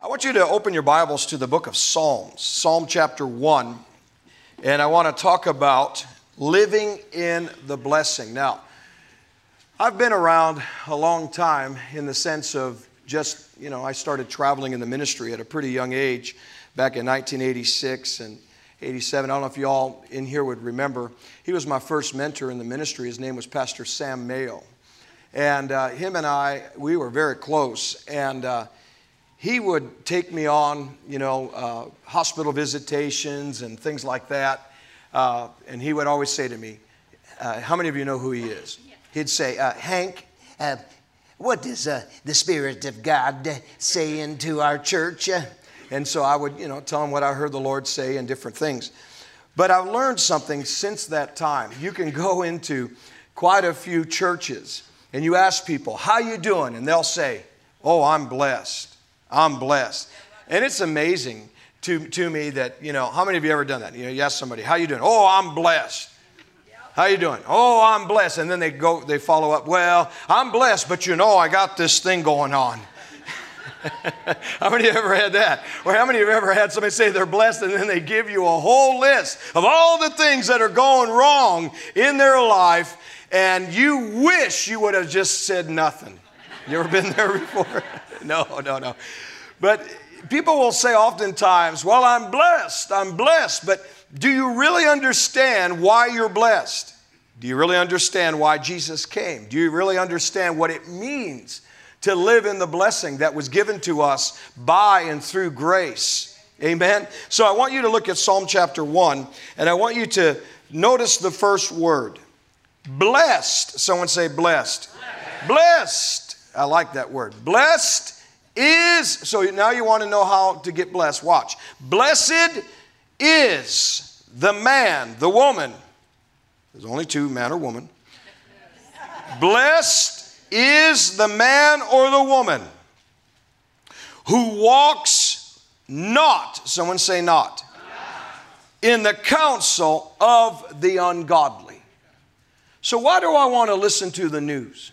I want you to open your Bibles to the book of Psalms, Psalm chapter 1, and I want to talk about living in the blessing. Now, I've been around a long time in the sense of just, you know, I started traveling in the ministry at a pretty young age back in 1986 and 87. I don't know if you all in here would remember. He was my first mentor in the ministry. His name was Pastor Sam Mayo. And uh, him and I, we were very close. And uh, he would take me on, you know, uh, hospital visitations and things like that. Uh, and he would always say to me, uh, How many of you know who he is? He'd say, uh, Hank, what does the Spirit of God say into our church? And so I would, you know, tell him what I heard the Lord say and different things. But I've learned something since that time. You can go into quite a few churches and you ask people, how you doing? And they'll say, oh, I'm blessed. I'm blessed. And it's amazing to, to me that, you know, how many of you ever done that? You know, you ask somebody, how you doing? Oh, I'm blessed. How you doing? Oh, I'm blessed. And then they go, they follow up, well, I'm blessed, but you know, I got this thing going on. how many of you ever had that? Or how many of you ever had somebody say they're blessed and then they give you a whole list of all the things that are going wrong in their life and you wish you would have just said nothing? You ever been there before? no, no, no. But people will say oftentimes, Well, I'm blessed, I'm blessed, but do you really understand why you're blessed? Do you really understand why Jesus came? Do you really understand what it means to live in the blessing that was given to us by and through grace? Amen. So I want you to look at Psalm chapter 1 and I want you to notice the first word. Blessed. Someone say blessed. Blessed. blessed. I like that word. Blessed is. So now you want to know how to get blessed. Watch. Blessed is the man, the woman. There's only two, man or woman. Blessed is the man or the woman who walks not, someone say not, in the counsel of the ungodly. So, why do I want to listen to the news?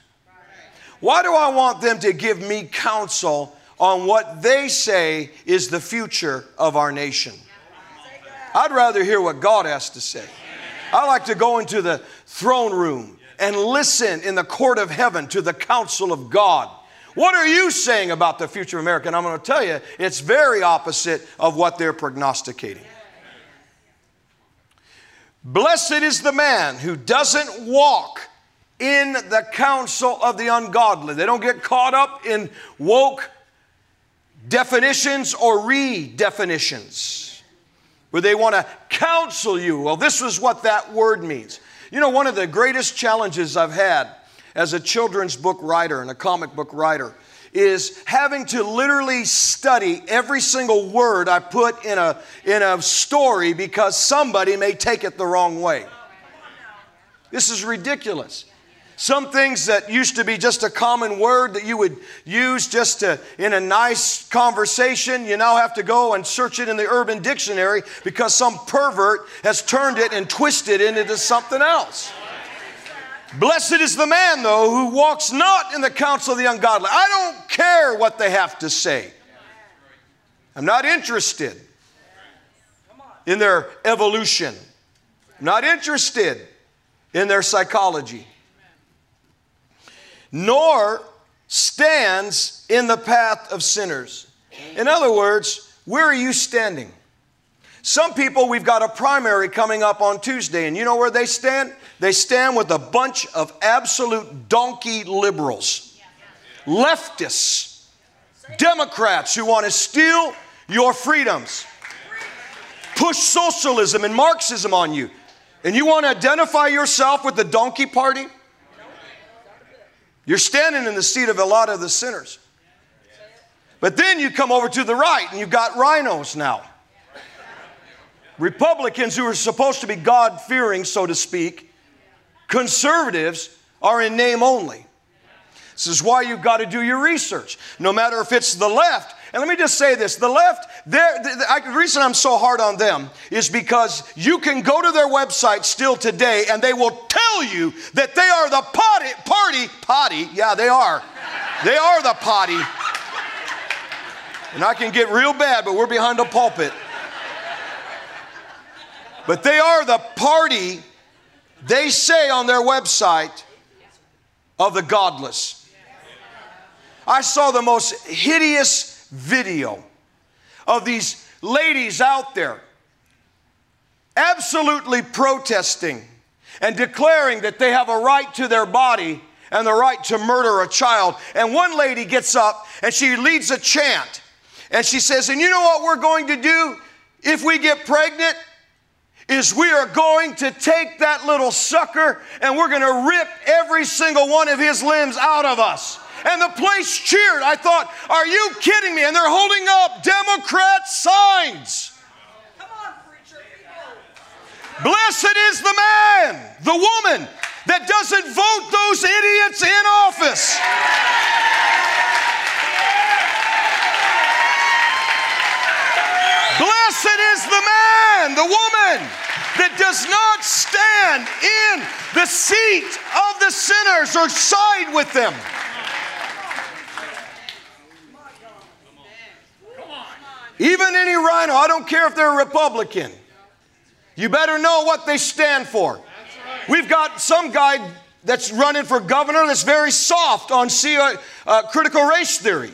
Why do I want them to give me counsel on what they say is the future of our nation? I'd rather hear what God has to say. I like to go into the throne room and listen in the court of heaven to the counsel of God. What are you saying about the future of America? And I'm going to tell you, it's very opposite of what they're prognosticating. Blessed is the man who doesn't walk in the counsel of the ungodly. They don't get caught up in woke definitions or redefinitions where they want to counsel you. Well, this is what that word means. You know, one of the greatest challenges I've had as a children's book writer and a comic book writer is having to literally study every single word I put in a, in a story because somebody may take it the wrong way. This is ridiculous. Some things that used to be just a common word that you would use just to, in a nice conversation, you now have to go and search it in the urban dictionary because some pervert has turned it and twisted it into something else. Blessed is the man, though, who walks not in the counsel of the ungodly. I don't care what they have to say. I'm not interested in their evolution. I'm not interested in their psychology nor stands in the path of sinners. In other words, where are you standing? Some people, we've got a primary coming up on Tuesday, and you know where they stand? They stand with a bunch of absolute donkey liberals, leftists, Democrats who want to steal your freedoms, push socialism and Marxism on you. And you want to identify yourself with the donkey party? You're standing in the seat of a lot of the sinners. But then you come over to the right and you've got RINOs now. Republicans who are supposed to be God fearing, so to speak, conservatives are in name only. This is why you've got to do your research. No matter if it's the left and let me just say this the left, the, the, reason I'm so hard on them is because you can go to their website still today and they will tell you that they are the potty, party, potty, yeah, they are. They are the potty. And I can get real bad, but we're behind a pulpit. But they are the party, they say on their website, of the godless. I saw the most hideous video of these ladies out there absolutely protesting and declaring that they have a right to their body and the right to murder a child. And one lady gets up and she leads a chant and she says, And you know what we're going to do if we get pregnant? Is we are going to take that little sucker and we're going to rip every single one of his limbs out of us. And the place cheered. I thought, Are you kidding me? And they're holding up Democrat signs. Come on, preacher, Blessed is the man, the woman that doesn't vote those idiots in office. Blessed is the man, the woman that does not stand in the seat of the sinners or side with them. Even any RINO, I don't care if they're a Republican. You better know what they stand for. We've got some guy that's running for governor that's very soft on uh, uh, critical race theory.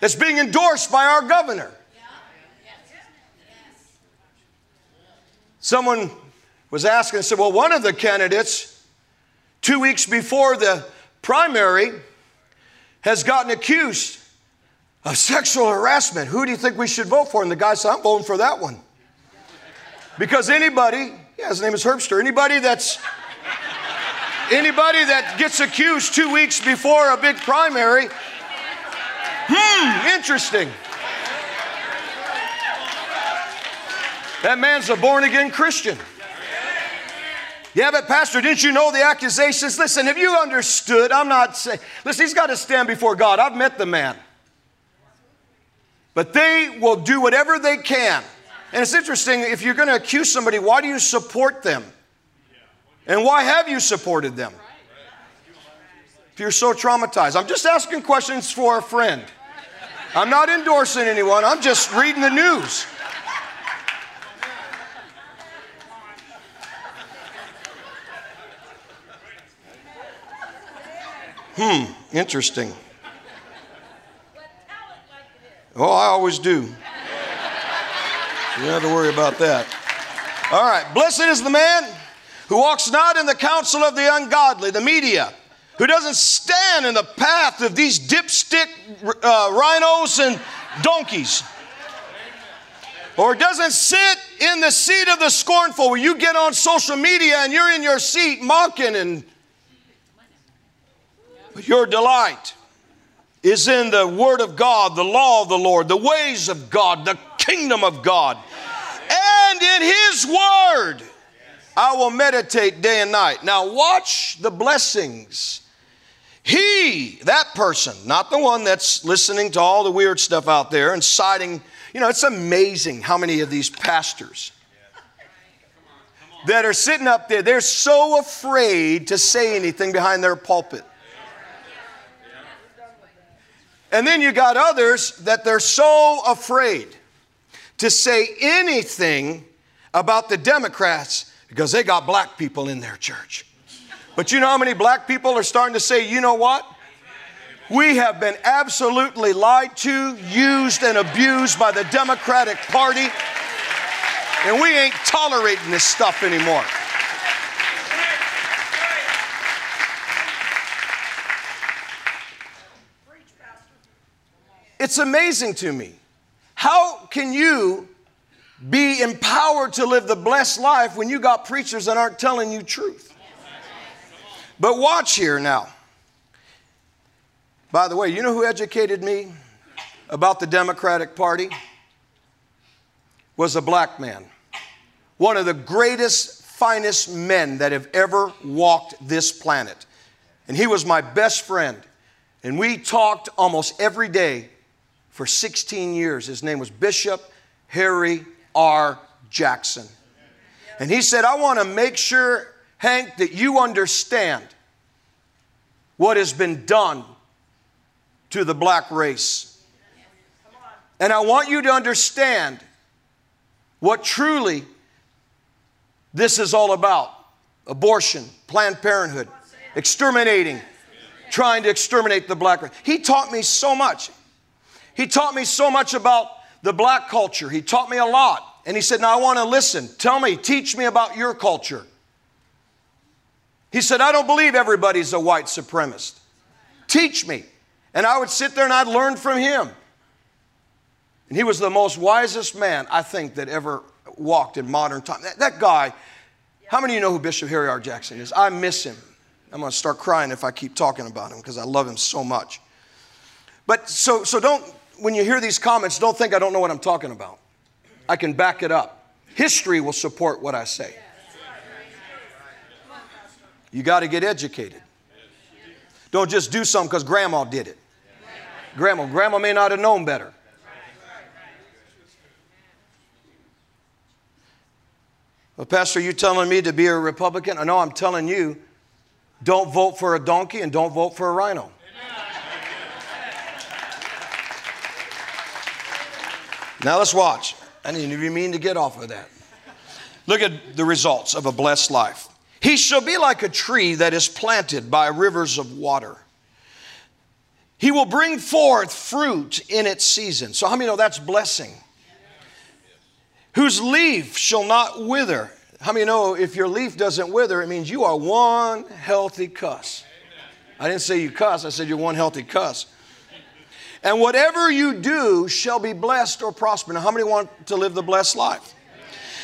That's being endorsed by our governor. Someone was asking, said, Well, one of the candidates, two weeks before the primary, has gotten accused of sexual harassment. Who do you think we should vote for? And the guy said, I'm voting for that one. Because anybody, yeah, his name is Herbster, anybody that's anybody that gets accused two weeks before a big primary, hmm, interesting. That man's a born again Christian. Yeah, but Pastor, didn't you know the accusations? Listen, have you understood? I'm not saying, listen, he's got to stand before God. I've met the man. But they will do whatever they can and it's interesting, if you're going to accuse somebody, why do you support them? And why have you supported them? If you're so traumatized. I'm just asking questions for a friend. I'm not endorsing anyone, I'm just reading the news. Hmm, interesting. Oh, I always do. You don't have to worry about that. All right. Blessed is the man who walks not in the counsel of the ungodly, the media, who doesn't stand in the path of these dipstick uh, RINOs and donkeys, or doesn't sit in the seat of the scornful where you get on social media and you're in your seat mocking and but your delight is in the Word of God, the law of the Lord, the ways of God, the kingdom of God. And in His Word, I will meditate day and night. Now, watch the blessings. He, that person, not the one that's listening to all the weird stuff out there and citing, you know, it's amazing how many of these pastors that are sitting up there, they're so afraid to say anything behind their pulpit. And then you got others that they're so afraid to say anything about the Democrats because they got black people in their church. But you know how many black people are starting to say, you know what? We have been absolutely lied to, used, and abused by the Democratic Party, and we ain't tolerating this stuff anymore. It's amazing to me how can you be empowered to live the blessed life when you got preachers that aren't telling you truth? But watch here now. By the way, you know who educated me about the Democratic Party? Was a black man. One of the greatest, finest men that have ever walked this planet. And he was my best friend. And we talked almost every day for 16 years. His name was Bishop Harry R. Jackson. And he said, I want to make sure, Hank, that you understand what has been done to the black race. And I want you to understand what truly this is all about abortion, Planned Parenthood, exterminating, trying to exterminate the black race. He taught me so much. He taught me so much about the black culture. He taught me a lot. And he said, Now I want to listen. Tell me, teach me about your culture. He said, I don't believe everybody's a white supremacist. Teach me. And I would sit there and I'd learn from him. And he was the most wisest man, I think, that ever walked in modern time. That, that guy, how many of you know who Bishop Harry R. Jackson is? I miss him. I'm going to start crying if I keep talking about him because I love him so much. But so, so don't, when you hear these comments, don't think I don't know what I'm talking about. I can back it up. History will support what I say. You got to get educated. Don't just do something because grandma did it. Grandma, grandma may not have known better. Well, Pastor, are you telling me to be a Republican? I know I'm telling you, don't vote for a donkey and don't vote for a RINO. Now let's watch. I didn't even mean to get off of that. Look at the results of a blessed life. He shall be like a tree that is planted by rivers of water. He will bring forth fruit in its season. So, how many know that's blessing? Whose leaf shall not wither. How many know if your leaf doesn't wither, it means you are one healthy cuss? I didn't say you cuss, I said you're one healthy cuss. And whatever you do shall be blessed or prosper. Now, how many want to live the blessed life?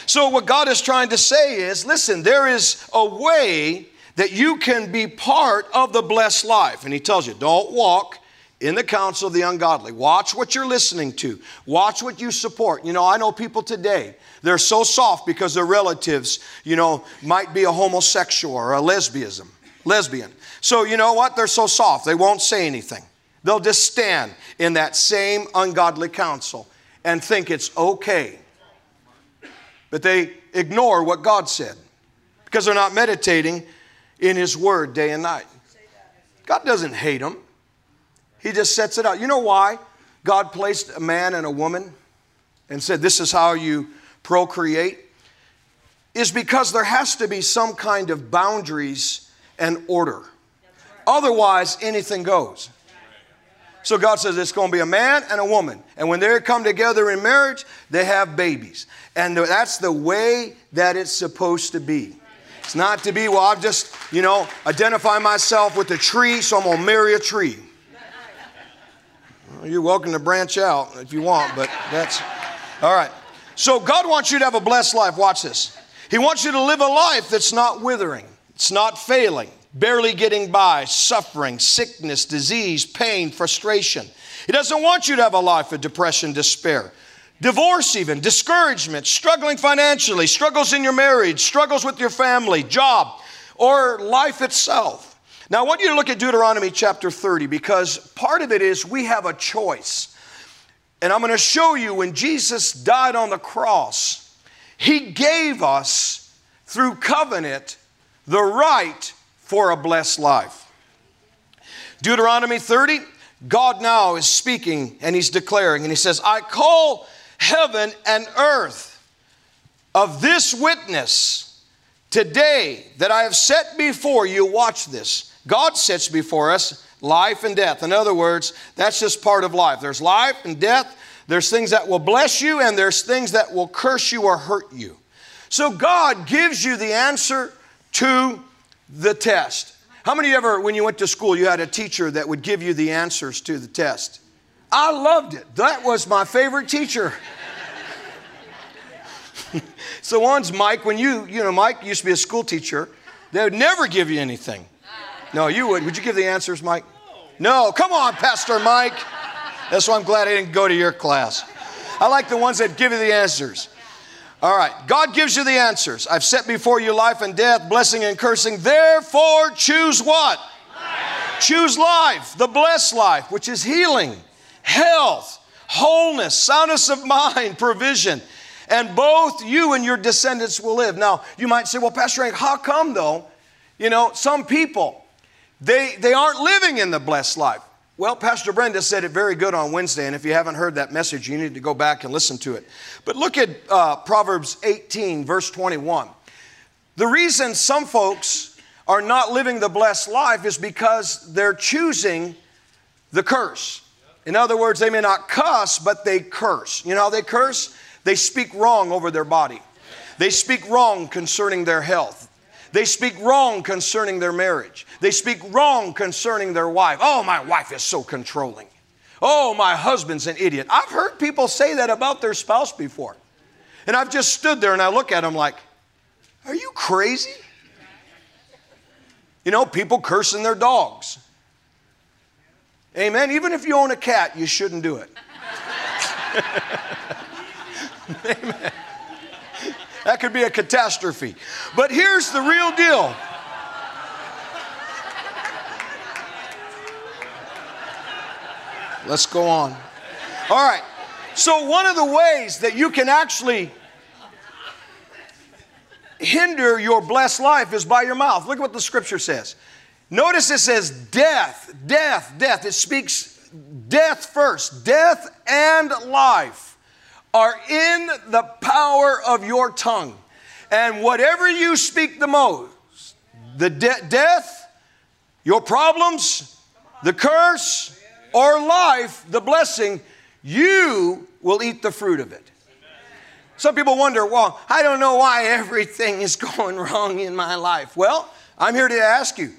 So, what God is trying to say is listen, there is a way that you can be part of the blessed life. And He tells you, don't walk in the counsel of the ungodly. Watch what you're listening to, watch what you support. You know, I know people today, they're so soft because their relatives, you know, might be a homosexual or a lesbianism, lesbian. So, you know what? They're so soft, they won't say anything. They'll just stand in that same ungodly counsel and think it's okay. But they ignore what God said because they're not meditating in His Word day and night. God doesn't hate them, He just sets it out. You know why God placed a man and a woman and said, This is how you procreate? Is because there has to be some kind of boundaries and order. Otherwise, anything goes. So God says it's going to be a man and a woman. And when they come together in marriage, they have babies. And that's the way that it's supposed to be. It's not to be, well, I've just, you know, identify myself with a tree, so I'm going to marry a tree. Well, you're welcome to branch out if you want, but that's all right. So God wants you to have a blessed life. Watch this. He wants you to live a life that's not withering, it's not failing barely getting by, suffering, sickness, disease, pain, frustration. He doesn't want you to have a life of depression, despair, divorce, even, discouragement, struggling financially, struggles in your marriage, struggles with your family, job, or life itself. Now, I want you to look at Deuteronomy chapter 30 because part of it is we have a choice. And I'm going to show you when Jesus died on the cross, he gave us through covenant the right for a blessed life. Deuteronomy 30, God now is speaking and he's declaring, and he says, I call heaven and earth of this witness today that I have set before you. Watch this. God sets before us life and death. In other words, that's just part of life. There's life and death. There's things that will bless you, and there's things that will curse you or hurt you. So God gives you the answer to the test. How many ever, when you went to school, you had a teacher that would give you the answers to the test? I loved it. That was my favorite teacher. so one's Mike, when you, you know, Mike used to be a school teacher, they would never give you anything. No, you would. Would you give the answers, Mike? No. No. Come on, Pastor Mike. That's why I'm glad I didn't go to your class. I like the ones that give you the answers. All right, God gives you the answers. I've set before you life and death, blessing and cursing. Therefore, choose what? Life. Choose life, the blessed life, which is healing, health, wholeness, soundness of mind, provision. And both you and your descendants will live. Now, you might say, well, Pastor Hank, how come though? You know, some people, they, they aren't living in the blessed life. Well, Pastor Brenda said it very good on Wednesday, and if you haven't heard that message, you need to go back and listen to it. But look at uh, Proverbs 18, verse 21. The reason some folks are not living the blessed life is because they're choosing the curse. In other words, they may not cuss, but they curse. You know how they curse? They speak wrong over their body. They speak wrong concerning their health. They speak wrong concerning their marriage. They speak wrong concerning their wife. Oh, my wife is so controlling. Oh, my husband's an idiot. I've heard people say that about their spouse before. And I've just stood there and I look at them like, are you crazy? You know, people cursing their dogs. Amen. Even if you own a cat, you shouldn't do it. Amen. That could be a catastrophe. But here's the real deal. Let's go on. All right. So, one of the ways that you can actually hinder your blessed life is by your mouth. Look at what the scripture says. Notice it says death, death, death. It speaks death first. Death and life are in the power of your tongue. And whatever you speak the most, the de- death, your problems, the curse, or life, the blessing, you will eat the fruit of it. Some people wonder, well, I don't know why everything is going wrong in my life. Well, I'm here to ask you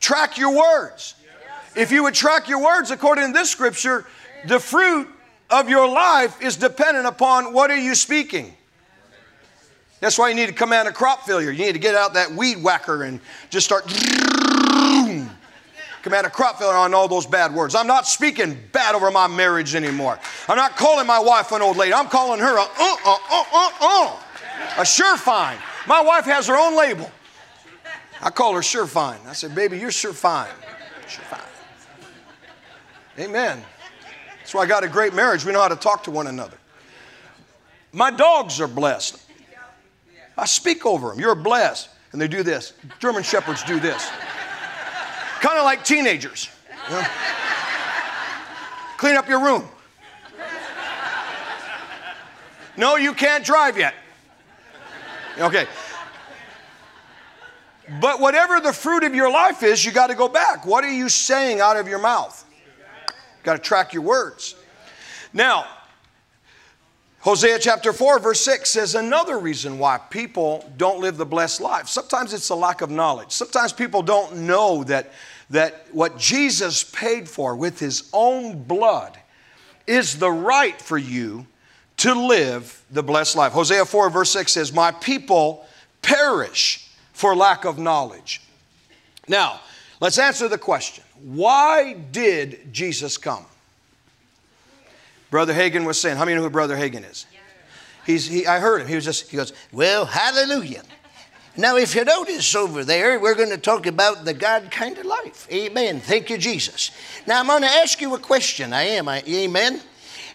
track your words. If you would track your words according to this scripture, the fruit of your life is dependent upon what are you speaking. That's why you need to command a crop failure. You need to get out that weed whacker and just start command a crop failure on all those bad words. I'm not speaking bad over my marriage anymore. I'm not calling my wife an old lady. I'm calling her a uh uh uh uh uh. A sure fine. My wife has her own label. I call her sure fine. I said, baby, you're sure fine. Sure fine. Amen. That's why I got a great marriage. We know how to talk to one another. My dogs are blessed. I speak over them. You're blessed. And they do this. German Shepherds do this. kind of like teenagers. You know? Clean up your room. No, you can't drive yet. Okay. But whatever the fruit of your life is, you got to go back. What are you saying out of your mouth? Got to track your words. Now, Hosea chapter 4, verse 6 says another reason why people don't live the blessed life. Sometimes it's a lack of knowledge. Sometimes people don't know that, that what Jesus paid for with his own blood is the right for you to live the blessed life. Hosea 4, verse 6 says, My people perish for lack of knowledge. Now, let's answer the question why did Jesus come? Brother Hagin was saying, how many know who Brother Hagin is? He's, he, I heard him. He was just, he goes, well, hallelujah. Now, if you notice over there, we're going to talk about the God kind of life. Amen. Thank you, Jesus. Now, I'm going to ask you a question. I am. I, amen.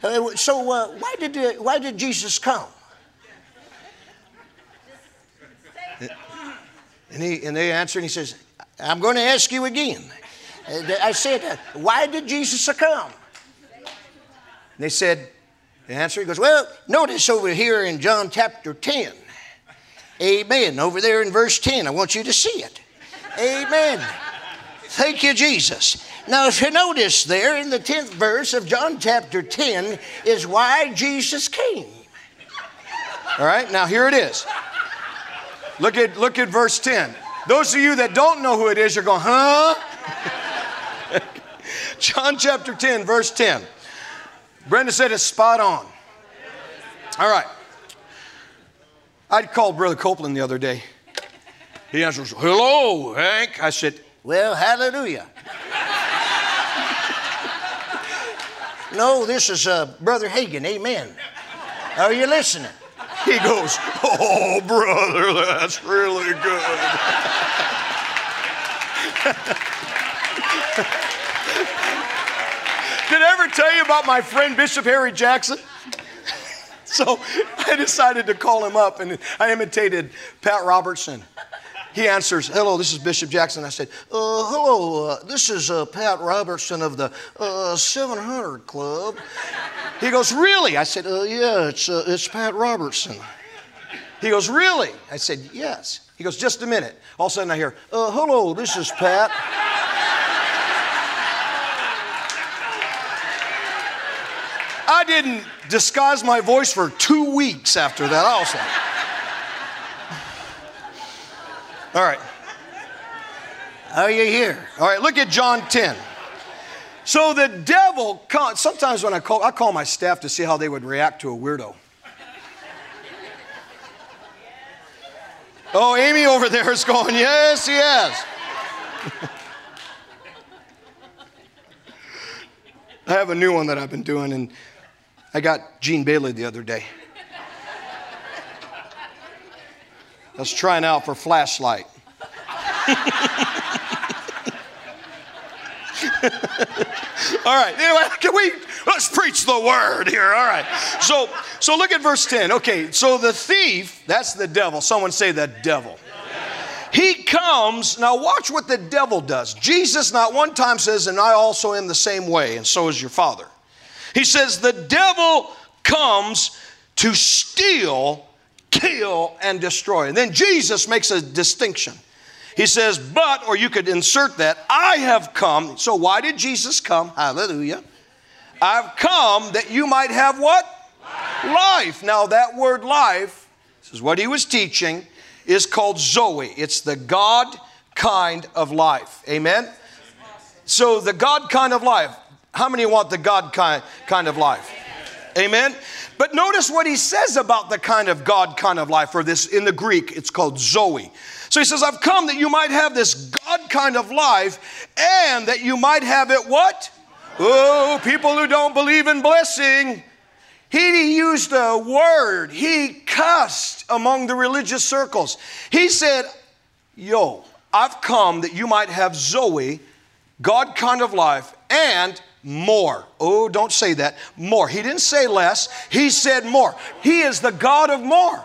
Uh, so, uh, why, did, uh, why did Jesus come? And, he, and they answered, and he says, I'm going to ask you again. I said, Why did Jesus come? They said, The answer, he goes, Well, notice over here in John chapter 10. Amen. Over there in verse 10, I want you to see it. Amen. Thank you, Jesus. Now, if you notice there in the 10th verse of John chapter 10 is why Jesus came. All right, now here it is. Look at, look at verse 10. Those of you that don't know who it is, you're going, huh? John chapter 10, verse 10. Brenda said it's spot on. All right. I called Brother Copeland the other day. He answers, Hello, Hank. I said, Well, hallelujah. no, this is uh, Brother Hagin. Amen. Are you listening? He goes, Oh, brother, that's really good. Did I ever tell you about my friend Bishop Harry Jackson? so I decided to call him up and I imitated Pat Robertson. he answers, Hello, this is Bishop Jackson. I said, uh, Hello, uh, this is uh, Pat Robertson of the uh, 700 Club. He goes, Really? I said, uh, Yeah, it's, uh, it's Pat Robertson. He goes, Really? I said, Yes. He goes, Just a minute. All of a sudden I hear, Hello, this is Pat. I didn't disguise my voice for two weeks after that. Like, all right. Are you here? All right, look at John 10. So the devil, sometimes when I call, I call my staff to see how they would react to a weirdo. Oh, Amy over there is going, yes, yes. I have a new one that I've been doing, and I got Gene Bailey the other day. I was trying out for flashlight. All right. Anyway, can we let's preach the word here. All right. So so look at verse 10. Okay, so the thief, that's the devil. Someone say the devil. He comes, now watch what the devil does. Jesus not one time says, and I also am the same way, and so is your father. He says, the devil comes to steal, kill, and destroy. And then Jesus makes a distinction. He says, but, or you could insert that, I have come. So why did Jesus come? Hallelujah. I've come that you might have what? Life. life. Now, that word life, this is what he was teaching, is called Zoe. It's the God kind of life. Amen? So, the God kind of life. How many want the God kind, kind of life? Amen? But notice what he says about the kind of God kind of life, or this in the Greek, it's called Zoe. So he says, I've come that you might have this God kind of life and that you might have it what? Oh, people who don't believe in blessing. He used a word, he cussed among the religious circles. He said, Yo, I've come that you might have Zoe, God kind of life, and more. Oh, don't say that. More. He didn't say less, he said more. He is the God of more.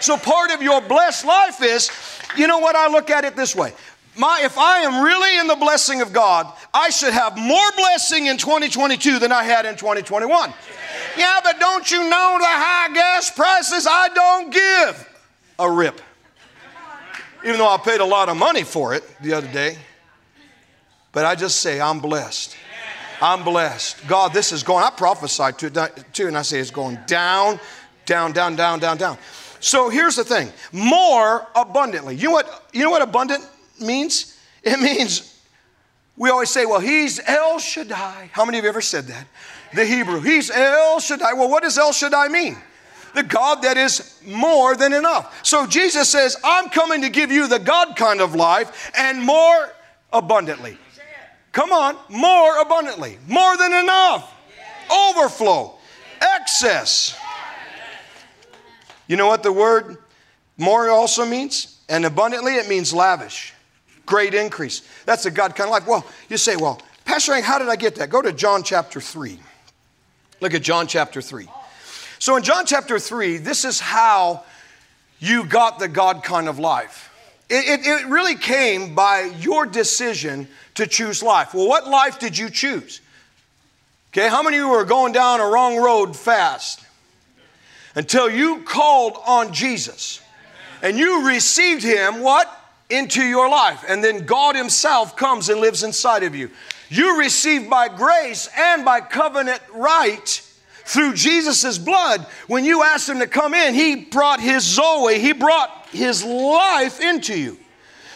So part of your blessed life is you know what? I look at it this way. My, if I am really in the blessing of God, I should have more blessing in 2022 than I had in 2021. Yeah, but don't you know the high gas prices? I don't give a rip. Even though I paid a lot of money for it the other day. But I just say, I'm blessed. I'm blessed. God, this is going, I prophesied to it too, and I say it's going down, down, down, down, down, down. So here's the thing more abundantly. You know what, you know what abundant means? It means we always say, well, he's El Shaddai. How many of you ever said that? The Hebrew. He's El Shaddai. Well, what does El Shaddai mean? The God that is more than enough. So Jesus says, I'm coming to give you the God kind of life and more abundantly. Come on, more abundantly, more than enough, overflow, excess. You know what the word more also means? And abundantly, it means lavish, great increase. That's a God kind of life. Well, you say, well, Pastor Hank, how did I get that? Go to John chapter 3. Look at John chapter 3. So in John chapter 3, this is how you got the God kind of life. It, it, it, really came by your decision to choose life. Well, what life did you choose? Okay, how many of you are going down a wrong road fast? until you called on Jesus and you received him what? Into your life. And then God himself comes and lives inside of you. You received by grace and by covenant right through Jesus' blood. When you asked him to come in, he brought his Zoe, he brought his life into you.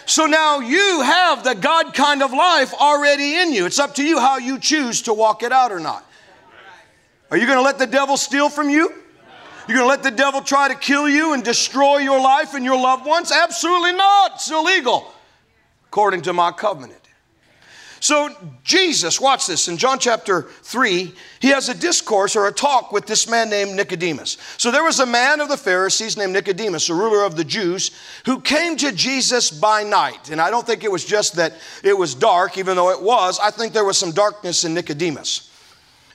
So now you have the God kind of life already in you. It's up to you how you choose to walk it out or not. Are you going to let the devil steal from you? You're going to let the devil try to kill you and destroy your life and your loved ones? Absolutely not. It's illegal, according to my covenant. So, Jesus, watch this. In John chapter 3, he has a discourse or a talk with this man named Nicodemus. So, there was a man of the Pharisees named Nicodemus, a ruler of the Jews, who came to Jesus by night. And I don't think it was just that it was dark, even though it was. I think there was some darkness in Nicodemus,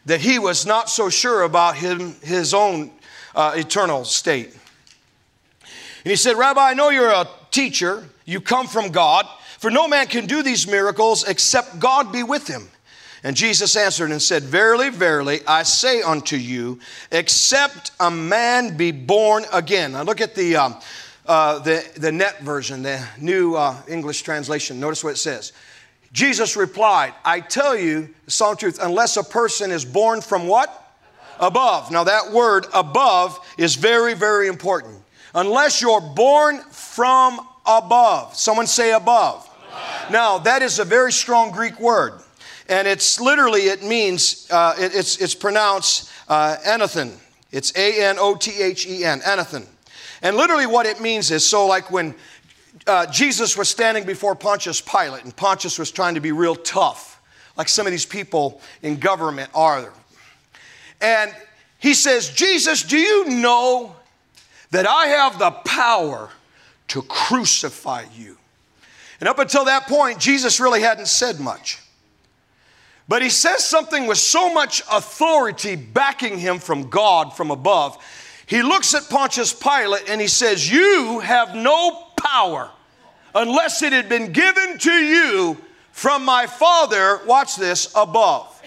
that he was not so sure about him, his own uh, eternal state. And he said, Rabbi, I know you're a Teacher, you come from God, for no man can do these miracles except God be with him. And Jesus answered and said, Verily, verily, I say unto you, except a man be born again. Now look at the, um, uh, the, the net version, the new uh, English translation. Notice what it says. Jesus replied, I tell you, the truth, unless a person is born from what? Above. Now that word above is very, very important. Unless you're born from above. Someone say above. Now that is a very strong Greek word. And it's literally, it means, uh, it, it's, it's pronounced uh, anothen. It's A N O T H E N, anothen. And literally what it means is so, like when uh, Jesus was standing before Pontius Pilate, and Pontius was trying to be real tough, like some of these people in government are. And he says, Jesus, do you know that I have the power to crucify you? And up until that point, Jesus really hadn't said much. But he says something with so much authority backing him from God from above. He looks at Pontius Pilate and he says, You have no power unless it had been given to you from my Father, watch this, above.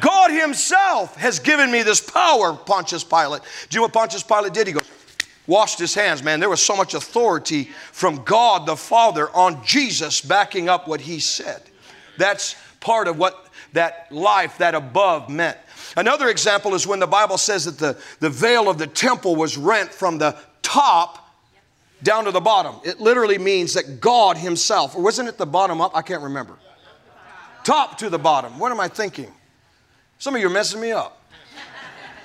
God Himself has given me this power, Pontius Pilate. Do you know what Pontius Pilate did? He goes, washed his hands, man. There was so much authority from God the Father on Jesus backing up what He said. That's part of what that life, that above meant. Another example is when the Bible says that the, the veil of the temple was rent from the top down to the bottom. It literally means that God Himself, or wasn't it the bottom up? I can't remember. Top to the bottom. What am I thinking? Some of you are messing me up.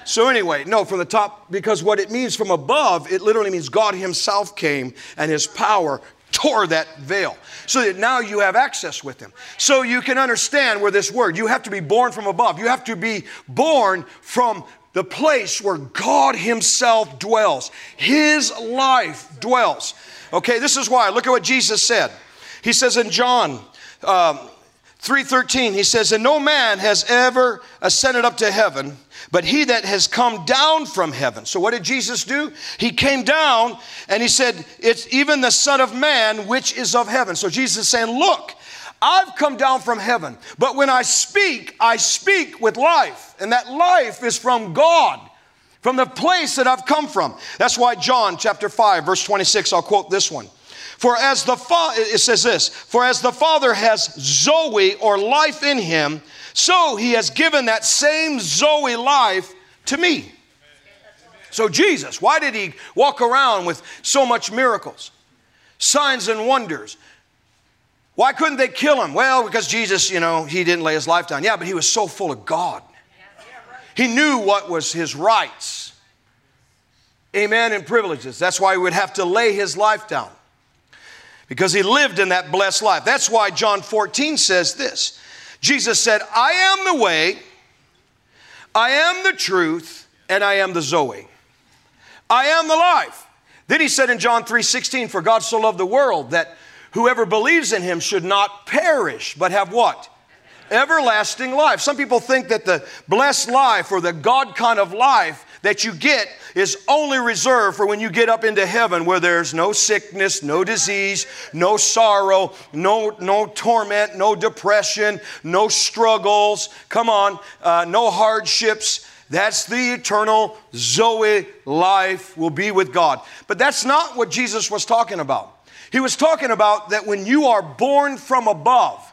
So, anyway, no, from the top, because what it means from above, it literally means God Himself came and His power tore that veil so that now you have access with him. So you can understand where this word, you have to be born from above. You have to be born from the place where God himself dwells. His life dwells. Okay, this is why. Look at what Jesus said. He says in John um, 3:13, he says, "And no man has ever ascended up to heaven, but he that has come down from heaven. So, what did Jesus do? He came down and he said, It's even the Son of Man which is of heaven. So, Jesus is saying, Look, I've come down from heaven, but when I speak, I speak with life, and that life is from God. From the place that I've come from. That's why John chapter 5, verse 26, I'll quote this one. For as the Father, it says this, for as the Father has Zoe or life in him, so he has given that same Zoe life to me. So, Jesus, why did he walk around with so much miracles, signs, and wonders? Why couldn't they kill him? Well, because Jesus, you know, he didn't lay his life down. Yeah, but he was so full of God. He knew what was his rights. Amen, and privileges. That's why he would have to lay his life down because he lived in that blessed life. That's why John 14 says this Jesus said, I am the way, I am the truth, and I am the Zoe. I am the life. Then he said in John 3:16, For God so loved the world that whoever believes in him should not perish, but have what? Everlasting life. Some people think that the blessed life or the God kind of life that you get is only reserved for when you get up into heaven where there's no sickness, no disease, no sorrow, no, no torment, no depression, no struggles. Come on, uh, no hardships. That's the eternal Zoe life will be with God. But that's not what Jesus was talking about. He was talking about that when you are born from above,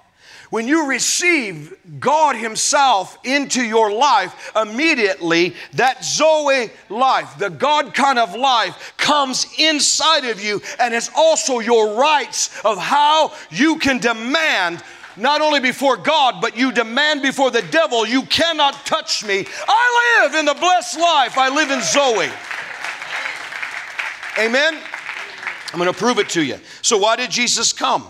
when you receive God Himself into your life, immediately that Zoe life, the God kind of life, comes inside of you, and it's also your rights of how you can demand not only before God, but you demand before the devil, you cannot touch me. I live in the blessed life, I live in Zoe. Amen? I'm going to prove it to you. So, why did Jesus come?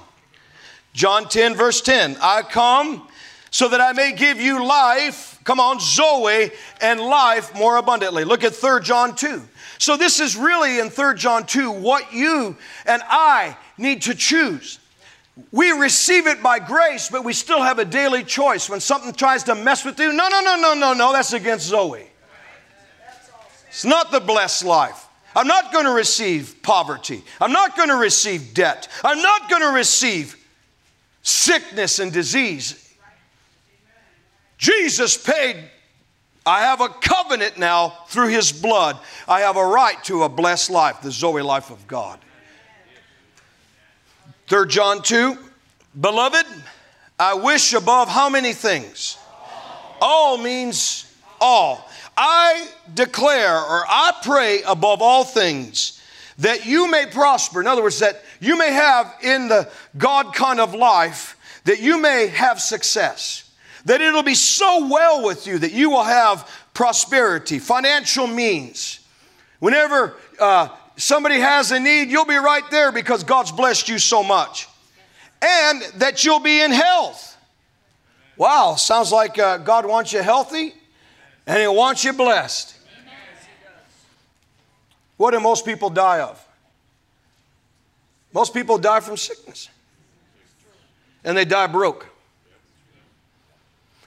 John 10, verse 10 I come so that I may give you life, come on, Zoe, and life more abundantly. Look at 3 John 2. So, this is really in 3 John 2 what you and I need to choose. We receive it by grace, but we still have a daily choice. When something tries to mess with you, no, no, no, no, no, no, that's against Zoe. It's not the blessed life. I'm not going to receive poverty. I'm not going to receive debt. I'm not going to receive sickness and disease. Jesus paid. I have a covenant now through his blood. I have a right to a blessed life, the Zoe life of God. 3 John 2 Beloved, I wish above how many things? All means all. I declare or I pray above all things that you may prosper. In other words, that you may have in the God kind of life, that you may have success. That it'll be so well with you that you will have prosperity, financial means. Whenever uh, somebody has a need, you'll be right there because God's blessed you so much. And that you'll be in health. Wow, sounds like uh, God wants you healthy and He wants you blessed. What do most people die of? Most people die from sickness. And they die broke.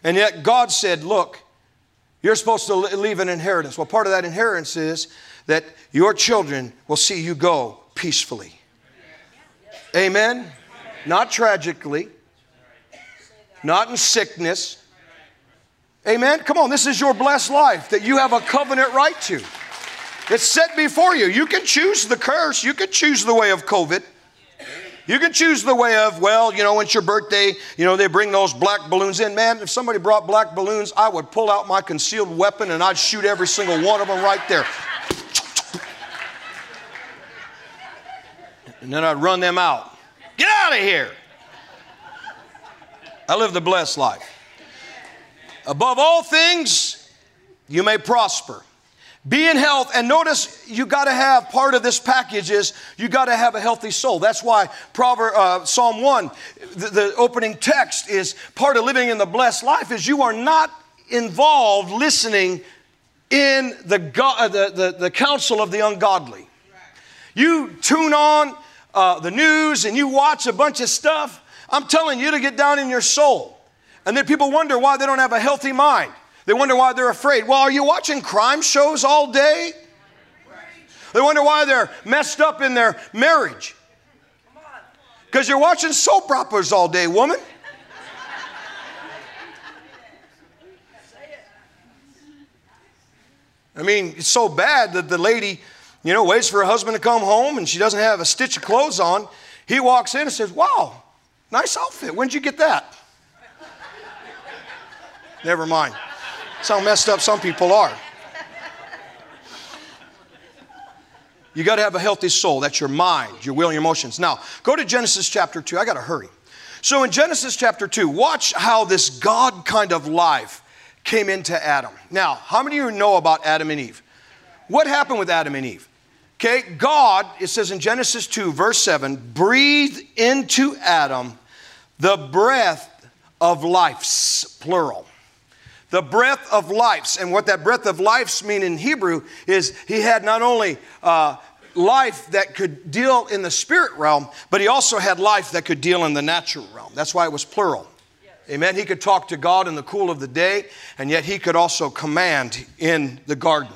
And yet God said, Look, you're supposed to leave an inheritance. Well, part of that inheritance is that your children will see you go peacefully. Amen? Not tragically, not in sickness, Amen? Come on, this is your blessed life that you have a covenant right to. It's set before you. You can choose the curse, you can choose the way of COVID. You can choose the way of, well, you know, it's your birthday, you know, they bring those black balloons in. Man, if somebody brought black balloons, I would pull out my concealed weapon and I'd shoot every single one of them right there. And then I'd run them out. Get out of here. I live the blessed life. Above all things, you may prosper. Be in health, and notice you got to have part of this package is you got to have a healthy soul. That's why uh, Psalm 1, the, the opening text is part of living in the blessed life is you are not involved listening in the, uh, the, the, the counsel of the ungodly. You tune on uh, the news and you watch a bunch of stuff. I'm telling you to get down in your soul. And then people wonder why they don't have a healthy mind. They wonder why they're afraid. Well, are you watching crime shows all day? They wonder why they're messed up in their marriage. Because you're watching soap operas all day, woman. I mean, it's so bad that the lady, you know, waits for her husband to come home and she doesn't have a stitch of clothes on. He walks in and says, Wow, nice outfit. When'd you get that? Never mind. That's how messed up some people are. You got to have a healthy soul. That's your mind, your will, your emotions. Now, go to Genesis chapter 2. I got to hurry. So, in Genesis chapter 2, watch how this God kind of life came into Adam. Now, how many of you know about Adam and Eve? What happened with Adam and Eve? Okay, God, it says in Genesis 2, verse 7, breathed into Adam the breath of life, plural the breath of life. And what that breath of life mean in Hebrew is he had not only uh, life that could deal in the spirit realm, but he also had life that could deal in the natural realm. That's why it was plural. Amen. He could talk to God in the cool of the day, and yet he could also command in the garden.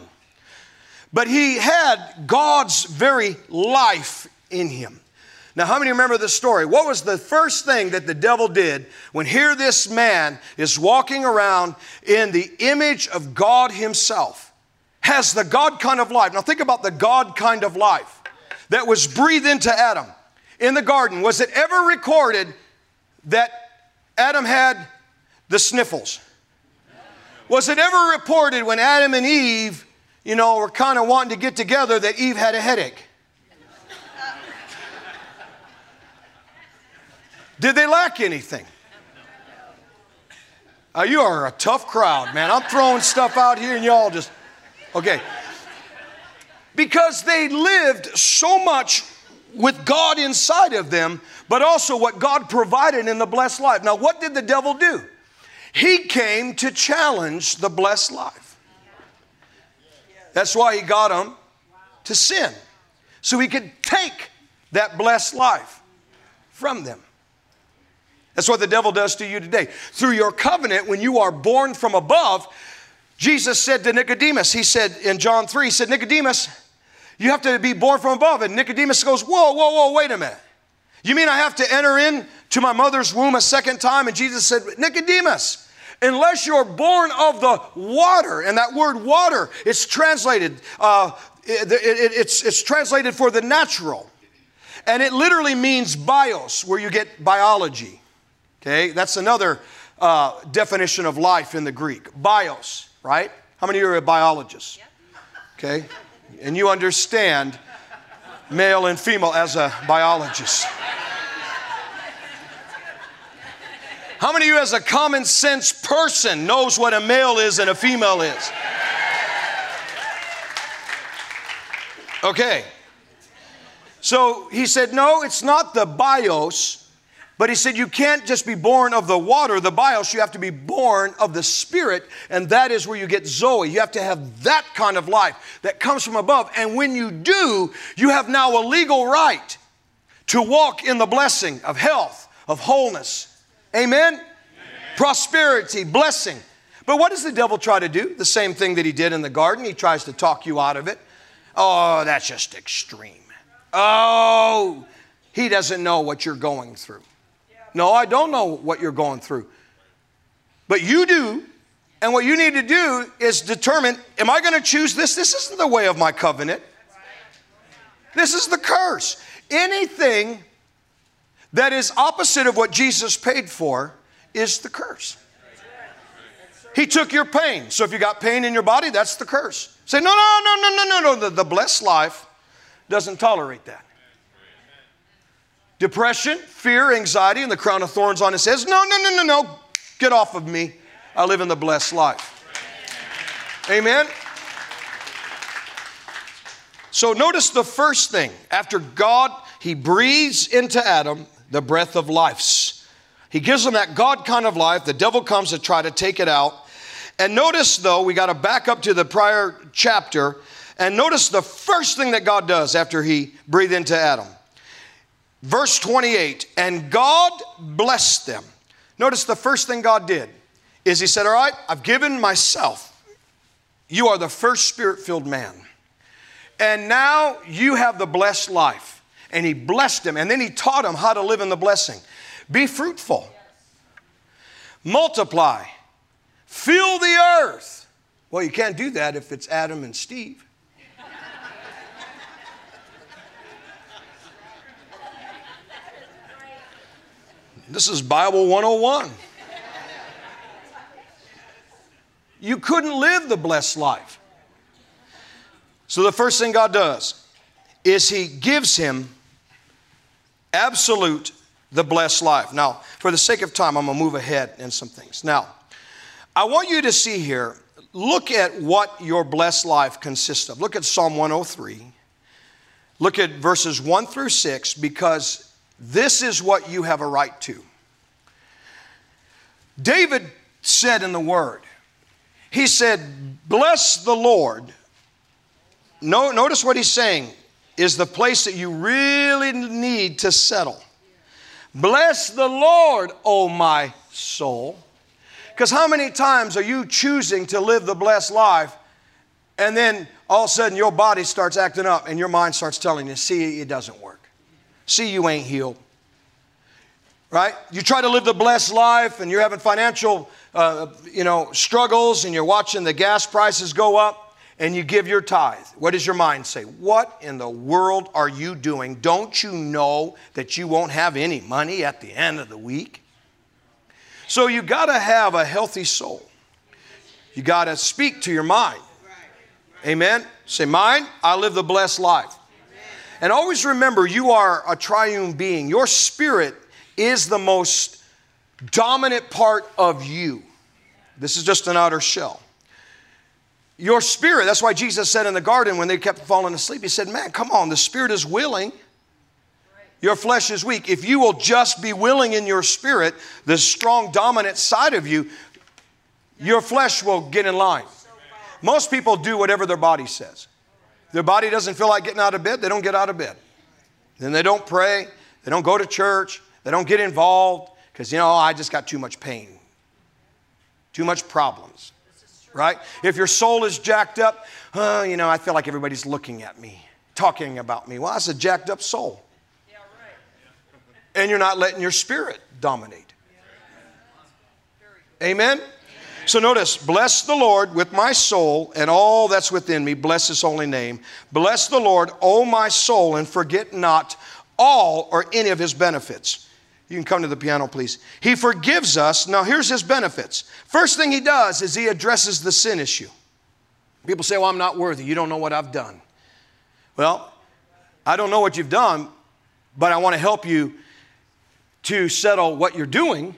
But he had God's very life in him. Now, how many remember the story? What was the first thing that the devil did when here this man is walking around in the image of God himself? Has the God kind of life. Now, think about the God kind of life that was breathed into Adam in the garden. Was it ever recorded that Adam had the sniffles? Was it ever reported when Adam and Eve, you know, were kind of wanting to get together that Eve had a headache? Did they lack anything? Uh, you are a tough crowd, man. I'm throwing stuff out here and y'all just, okay. Because they lived so much with God inside of them, but also what God provided in the blessed life. Now, what did the devil do? He came to challenge the blessed life. That's why he got them to sin, so he could take that blessed life from them. That's what the devil does to you today. Through your covenant, when you are born from above, Jesus said to Nicodemus, He said in John 3, He said, Nicodemus, You have to be born from above. And Nicodemus goes, Whoa, whoa, whoa, wait a minute. You mean I have to enter in to my mother's womb a second time? And Jesus said, Nicodemus, unless you're born of the water, and that word water, it's translated, uh, it, it, it's, it's translated for the natural. And it literally means bios, where you get biology. Okay, that's another uh, definition of life in the Greek. Bios, right? How many of you are biologists? Okay, and you understand male and female as a biologist. How many of you, as a common sense person, knows what a male is and a female is? Okay. So he said, No, it's not the bios, but he said, You can't just be born of the water, the bios, you have to be born of the spirit, and that is where you get Zoe. You have to have that kind of life that comes from above. And when you do, you have now a legal right to walk in the blessing of health, of wholeness. Amen? Amen? Prosperity, blessing. But what does the devil try to do? The same thing that he did in the garden. He tries to talk you out of it. Oh, that's just extreme. Oh, he doesn't know what you're going through. No, I don't know what you're going through. But you do. And what you need to do is determine am I going to choose this? This isn't the way of my covenant. This is the curse. Anything that is opposite of what Jesus paid for is the curse. He took your pain. So if you got pain in your body, that's the curse. Say, no, no, no, no, no, no, no. The, the blessed life doesn't tolerate that. Depression, fear, anxiety, and the crown of thorns on his head. No, no, no, no, no. Get off of me. I live in the blessed life. Amen. So notice the first thing. After God, he breathes into Adam the breath of life. He gives him that God kind of life. The devil comes to try to take it out. And notice, though, we got to back up to the prior chapter. And notice the first thing that God does after he breathed into Adam. Verse 28 And God blessed them. Notice the first thing God did is He said, All right, I've given myself. You are the first spirit filled man. And now you have the blessed life. And He blessed him. And then He taught him how to live in the blessing. Be fruitful, multiply, fill the earth. Well, you can't do that if it's Adam and Steve. This is Bible 101. You couldn't live the blessed life. So, the first thing God does is He gives him absolute the blessed life. Now, for the sake of time, I'm going to move ahead in some things. Now, I want you to see here, look at what your blessed life consists of. Look at Psalm 103. Look at verses 1 through 6, because this is what you have a right to. David said in the Word, he said, Bless the Lord. No, notice what he's saying is the place that you really need to settle. Bless the Lord, O my soul. Because how many times are you choosing to live the blessed life and then all of a sudden your body starts acting up and your mind starts telling you, see, it doesn't work. See, you ain't healed. Right? You try to live the blessed life and you're having financial, uh, you know, struggles and you're watching the gas prices go up and you give your tithe. What does your mind say? What in the world are you doing? Don't you know that you won't have any money at the end of the week? So you got to have a healthy soul. You got to speak to your mind. Amen. Say, mind, I live the blessed life. And always remember, you are a triune being. Your spirit is the most dominant part of you. This is just an outer shell. Your spirit, that's why Jesus said in the garden when they kept falling asleep, He said, Man, come on, the spirit is willing. Your flesh is weak. If you will just be willing in your spirit, the strong, dominant side of you, your flesh will get in line. Most people do whatever their body says. Their body doesn't feel like getting out of bed, they don't get out of bed. Then they don't pray, they don't go to church, they don't get involved because, you know, oh, I just got too much pain, too much problems, right? If your soul is jacked up, oh, you know, I feel like everybody's looking at me. talking about me? Well, that's a jacked up soul. And you're not letting your spirit dominate. Amen? So notice, bless the Lord with my soul and all that's within me. Bless his holy name. Bless the Lord, O my soul, and forget not all or any of his benefits. You can come to the piano, please. He forgives us. Now, here's his benefits. First thing he does is he addresses the sin issue. People say, Well, I'm not worthy. You don't know what I've done. Well, I don't know what you've done, but I want to help you to settle what you're doing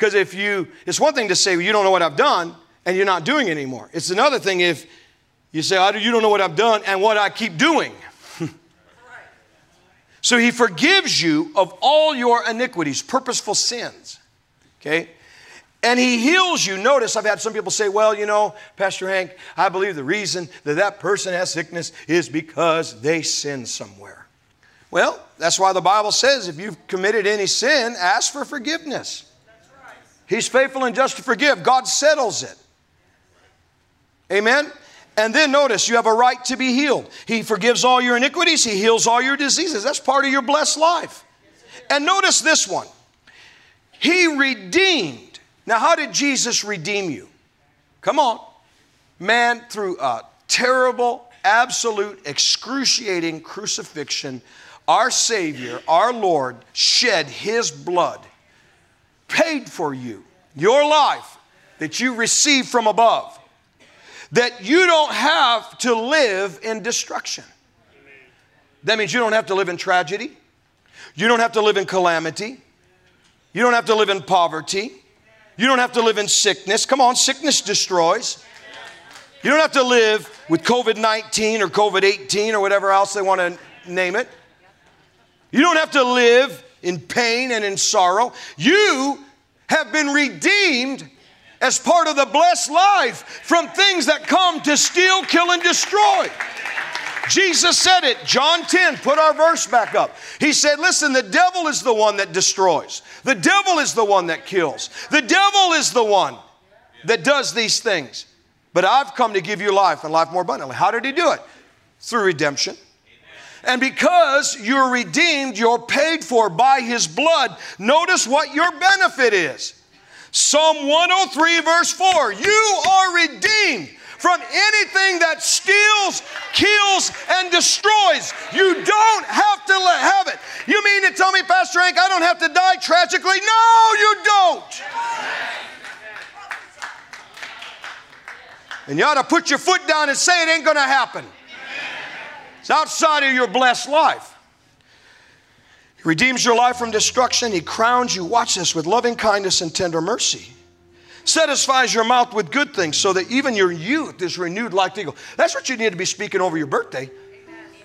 because if you, it's one thing to say, well, you don't know what I've done, and you're not doing it anymore. It's another thing if you say, you don't know what I've done and what I keep doing. so he forgives you of all your iniquities, purposeful sins. Okay? And he heals you. Notice I've had some people say, well, you know, Pastor Hank, I believe the reason that that person has sickness is because they sin somewhere. Well, that's why the Bible says if you've committed any sin, ask for forgiveness. He's faithful and just to forgive. God settles it. Amen? And then notice you have a right to be healed. He forgives all your iniquities, He heals all your diseases. That's part of your blessed life. And notice this one He redeemed. Now, how did Jesus redeem you? Come on. Man, through a terrible, absolute, excruciating crucifixion, our Savior, our Lord, shed His blood paid for you, your life that you receive from above, that you don't have to live in destruction. That means you don't have to live in tragedy. You don't have to live in calamity. You don't have to live in poverty. You don't have to live in sickness. Come on, sickness destroys. You don't have to live with COVID 19 or COVID 18 or whatever else they want to name it. You don't have to live in pain and in sorrow. You have been redeemed as part of the blessed life from things that come to steal, kill, and destroy. Jesus said it, John 10, put our verse back up. He said, Listen, the devil is the one that destroys, the devil is the one that kills, the devil is the one that does these things. But I've come to give you life and life more abundantly. How did he do it? Through redemption and because you're redeemed, you're paid for by his blood. Notice what your benefit is. Psalm 103, verse 4 You are redeemed from anything that steals, kills, and destroys. You don't have to let, have it. You mean to tell me, Pastor Hank, I don't have to die tragically? No, you don't. And you ought to put your foot down and say it ain't going to happen. It's outside of your blessed life. He redeems your life from destruction. He crowns you, watch this, with loving kindness and tender mercy. Satisfies your mouth with good things so that even your youth is renewed like the eagle. That's what you need to be speaking over your birthday.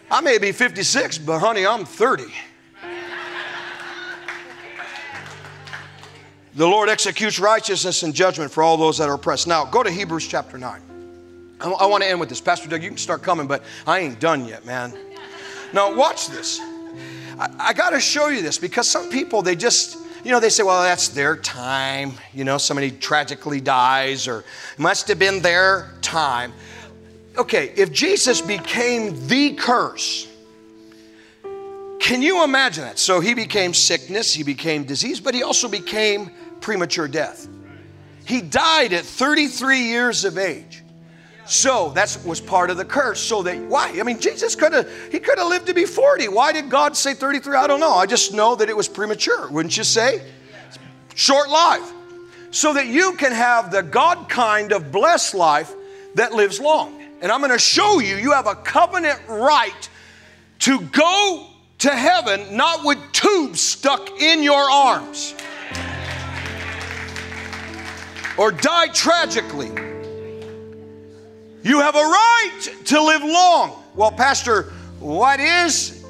I may be 56, but honey, I'm 30. The Lord executes righteousness and judgment for all those that are oppressed. Now, go to Hebrews chapter 9. I, I want to end with this. Pastor Doug, you can start coming, but I ain't done yet, man. Now, watch this. I, I got to show you this because some people, they just, you know, they say, well, that's their time. You know, somebody tragically dies or must have been their time. Okay, if Jesus became the curse, can you imagine that? So he became sickness, he became disease, but he also became premature death. He died at 33 years of age. So that was part of the curse. So that why? I mean, Jesus could have he could have lived to be 40. Why did God say 33? I don't know. I just know that it was premature, wouldn't you say? Short life. So that you can have the God kind of blessed life that lives long. And I'm going to show you you have a covenant right to go to heaven not with tubes stuck in your arms or die tragically you have a right to live long. Well, Pastor, what is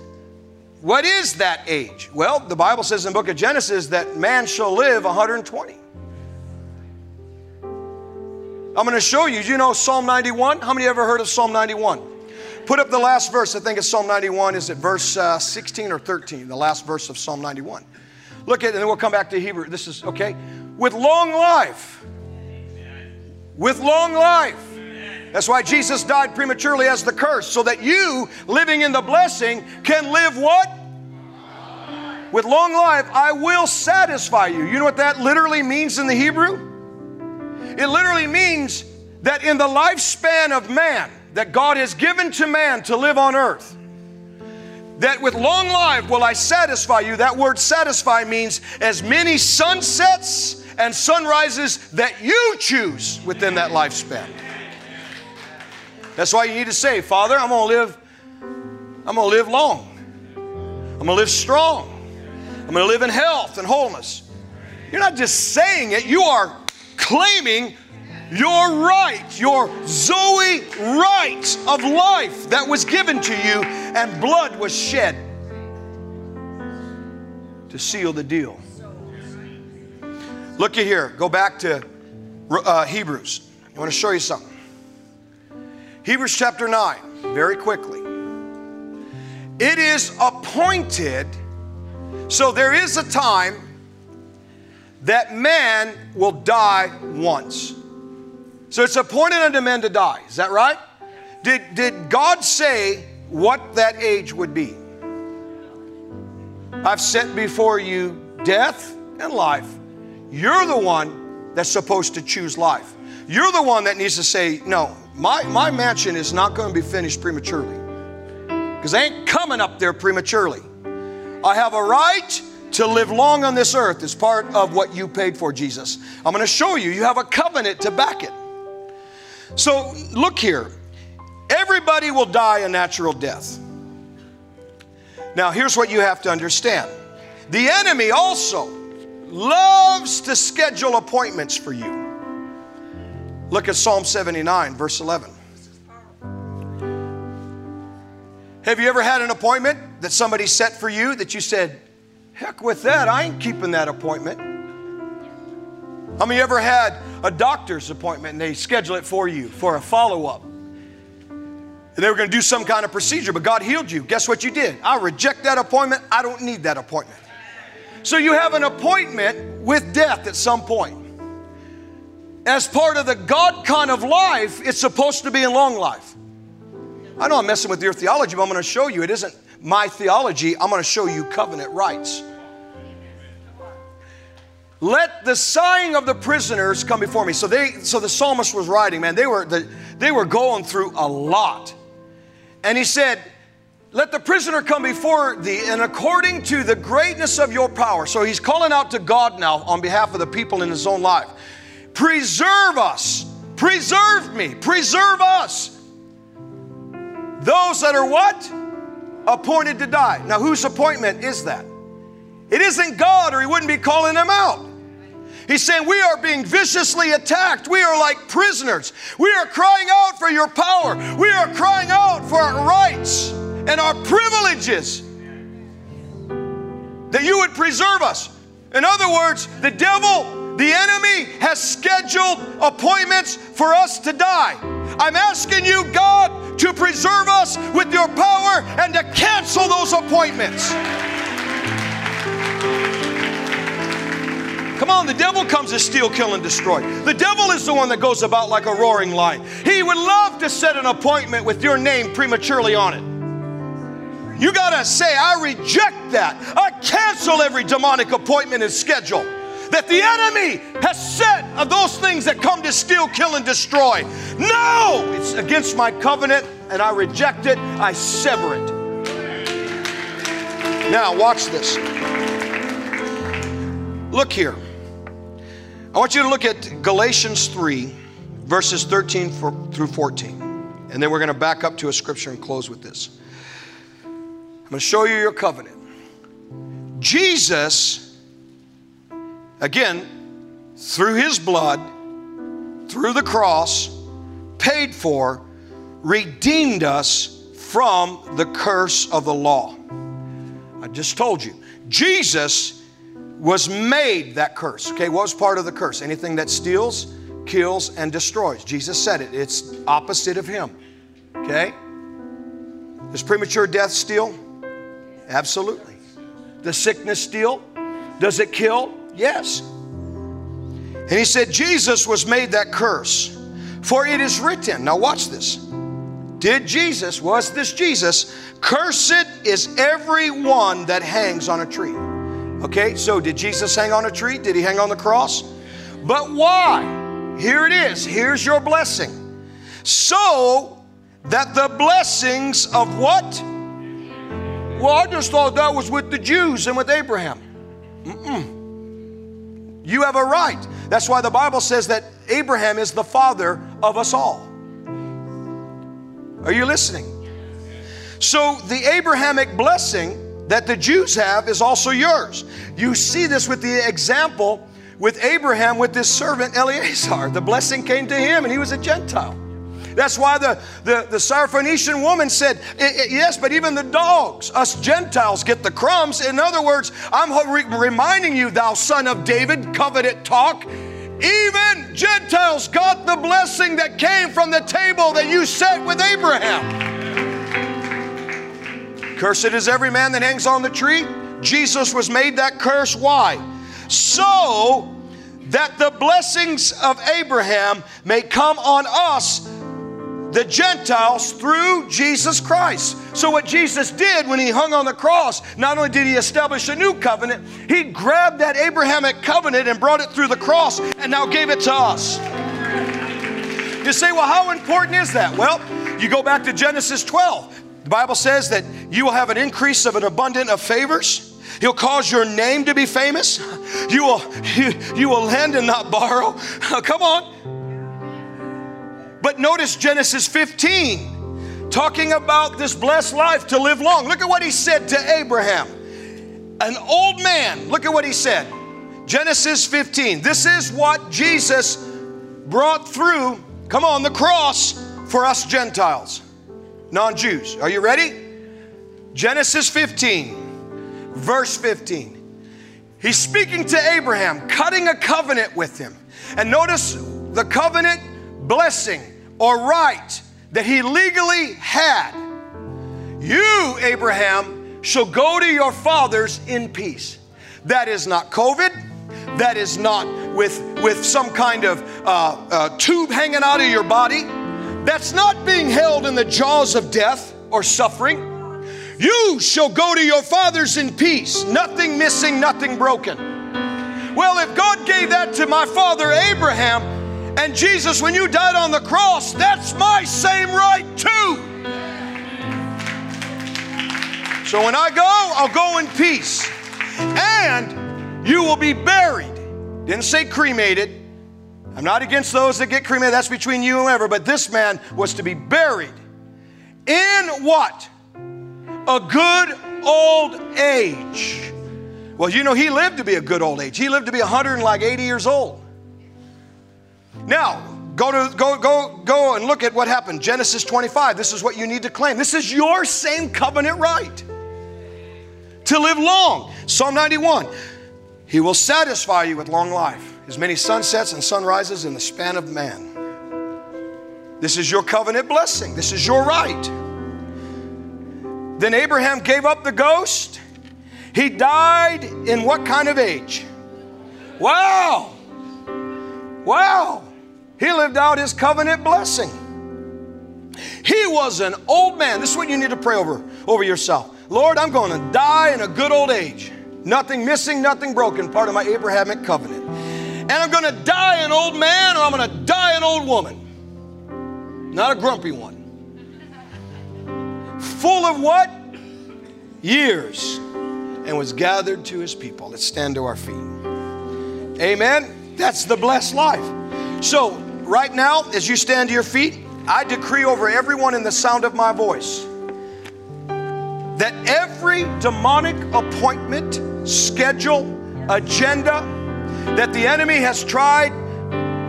what is that age? Well, the Bible says in the book of Genesis that man shall live 120. I'm going to show you. You know Psalm 91? How many ever heard of Psalm 91? Put up the last verse. I think it's Psalm 91. Is it verse uh, 16 or 13? The last verse of Psalm 91. Look at it, and then we'll come back to Hebrew. This is okay. With long life. With long life That's why Jesus died prematurely as the curse, so that you, living in the blessing, can live what? With long life, I will satisfy you. You know what that literally means in the Hebrew? It literally means that in the lifespan of man that God has given to man to live on earth, that with long life will I satisfy you. That word satisfy means as many sunsets and sunrises that you choose within that lifespan. That's why you need to say, Father, I'm gonna live, I'm gonna live long. I'm gonna live strong. I'm gonna live in health and wholeness. You're not just saying it, you are claiming your right, your Zoe right of life that was given to you, and blood was shed to seal the deal. Look at here. Go back to uh, Hebrews. I want to show you something. Hebrews chapter 9, very quickly. It is appointed, so there is a time that man will die once. So it's appointed unto men to die. Is that right? Did, did God say what that age would be? I've set before you death and life. You're the one that's supposed to choose life. You're the one that needs to say, no, my, my mansion is not going to be finished prematurely. Because I ain't coming up there prematurely. I have a right to live long on this earth is part of what you paid for, Jesus. I'm going to show you. You have a covenant to back it. So look here. Everybody will die a natural death. Now, here's what you have to understand the enemy also loves to schedule appointments for you. Look at Psalm 79, verse 11. Have you ever had an appointment that somebody set for you that you said, Heck with that. I ain't keeping that appointment. How many ever had a doctor's appointment and they schedule it for you for a follow up? And they were going to do some kind of procedure, but God healed you. Guess what you did? I reject that appointment. I don't need that appointment. So you have an appointment with death at some point. As part of the God kind of life, it's supposed to be in long life. I know I'm messing with your theology, but I'm going to show you it isn't my theology, I'm going to show you covenant rights. Let the sighing of the prisoners come before me. So they, so the psalmist was writing, man. They were, the, they were going through a lot, and he said, "Let the prisoner come before thee, and according to the greatness of your power." So he's calling out to God now on behalf of the people in his own life. Preserve us, preserve me, preserve us. Those that are what? appointed to die. Now, whose appointment is that? It isn't God, or He wouldn't be calling them out. He's saying, We are being viciously attacked. We are like prisoners. We are crying out for your power. We are crying out for our rights and our privileges that you would preserve us. In other words, the devil, has scheduled appointments for us to die. I'm asking you, God, to preserve us with your power and to cancel those appointments. Come on, the devil comes to steal, kill, and destroy. The devil is the one that goes about like a roaring lion. He would love to set an appointment with your name prematurely on it. You got to say, I reject that. I cancel every demonic appointment and schedule that the enemy has set of those things that come to steal, kill, and destroy. No, it's against my covenant and I reject it, I sever it. Now, watch this. Look here. I want you to look at Galatians 3, verses 13 through 14. And then we're going to back up to a scripture and close with this. I'm going to show you your covenant. Jesus Again, through his blood, through the cross, paid for, redeemed us from the curse of the law. I just told you. Jesus was made that curse. Okay, what was part of the curse? Anything that steals, kills, and destroys. Jesus said it. It's opposite of him. Okay? Does premature death steal? Absolutely. Does sickness steal? Does it kill? Yes. And he said, Jesus was made that curse For it is written, now watch this. Did Jesus, was this Jesus, cursed is every one that hangs on a tree. Okay, so did Jesus hang on a tree? Did he hang on the cross? But why? Here it is. Here's your blessing. So that the blessings of what? Well, I just thought that was with the Jews and with Abraham. Mm-mm. You have a right. That's why the Bible says that Abraham is the father of us all. Are you listening? So the Abrahamic blessing that the Jews have is also yours. You see this with the example with Abraham with this servant Eleazar. The blessing came to him and he was a Gentile. That's why the, the, the Syrophoenician woman said, Yes, but even the dogs, us Gentiles, get the crumbs. In other words, I'm reminding you, thou son of David, covenant talk. Even Gentiles got the blessing that came from the table that you set with Abraham. Cursed is every man that hangs on the tree. Jesus was made that curse. Why? So that the blessings of Abraham may come on us the Gentiles through Jesus Christ. So, what Jesus did when he hung on the cross, not only did he establish a new covenant, he grabbed that Abrahamic covenant and brought it through the cross and now gave it to us. You say, well, how important is that? Well, you go back to Genesis 12. The Bible says that you will have an increase of an abundant of favors. He'll cause your name to be famous. You will, you, you will lend and not borrow. Come on. But notice Genesis 15, talking about this blessed life to live long. Look at what he said to Abraham. An old man, look at what he said. Genesis 15. This is what Jesus brought through, come on, the cross for us Gentiles, non Jews. Are you ready? Genesis 15, verse 15. He's speaking to Abraham, cutting a covenant with him. And notice the covenant blessing or right that he legally had. You, Abraham, shall go to your fathers in peace. That is not COVID. That is not with, with some kind of uh, uh, tube hanging out of your body. That's not being held in the jaws of death or suffering. You shall go to your fathers in peace, nothing missing, nothing broken. Well, if God gave that to my father Abraham, and Jesus, when you died on the cross, that's my same right too. So when I go, I'll go in peace. And you will be buried. Didn't say cremated. I'm not against those that get cremated. That's between you and whoever. But this man was to be buried in what? A good old age. Well, you know, he lived to be a good old age. He lived to be 180 years old. Now, go to go go go and look at what happened. Genesis 25. This is what you need to claim. This is your same covenant right. To live long. Psalm 91. He will satisfy you with long life, as many sunsets and sunrises in the span of man. This is your covenant blessing. This is your right. Then Abraham gave up the ghost. He died in what kind of age? Wow. Wow. He lived out his covenant blessing. He was an old man. This is what you need to pray over, over yourself. Lord, I'm going to die in a good old age. Nothing missing, nothing broken, part of my Abrahamic covenant. And I'm going to die an old man or I'm going to die an old woman. Not a grumpy one. Full of what? Years. And was gathered to his people. Let's stand to our feet. Amen. That's the blessed life. So, right now, as you stand to your feet, I decree over everyone in the sound of my voice that every demonic appointment, schedule, agenda that the enemy has tried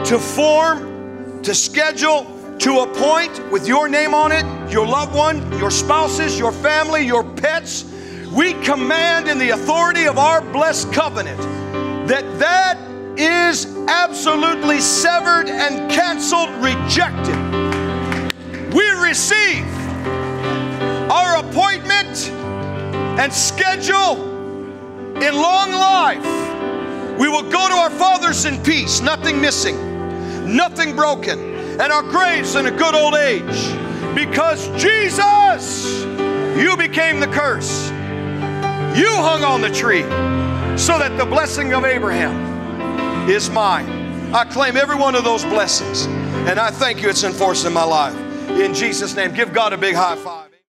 to form, to schedule, to appoint with your name on it, your loved one, your spouses, your family, your pets, we command in the authority of our blessed covenant that that is absolutely severed and canceled, rejected. We receive our appointment and schedule in long life. We will go to our fathers in peace, nothing missing, nothing broken. and our graves in a good old age. Because Jesus, you became the curse. You hung on the tree so that the blessing of Abraham is mine. I claim every one of those blessings, and I thank you it's enforced in my life. In Jesus' name, give God a big high five.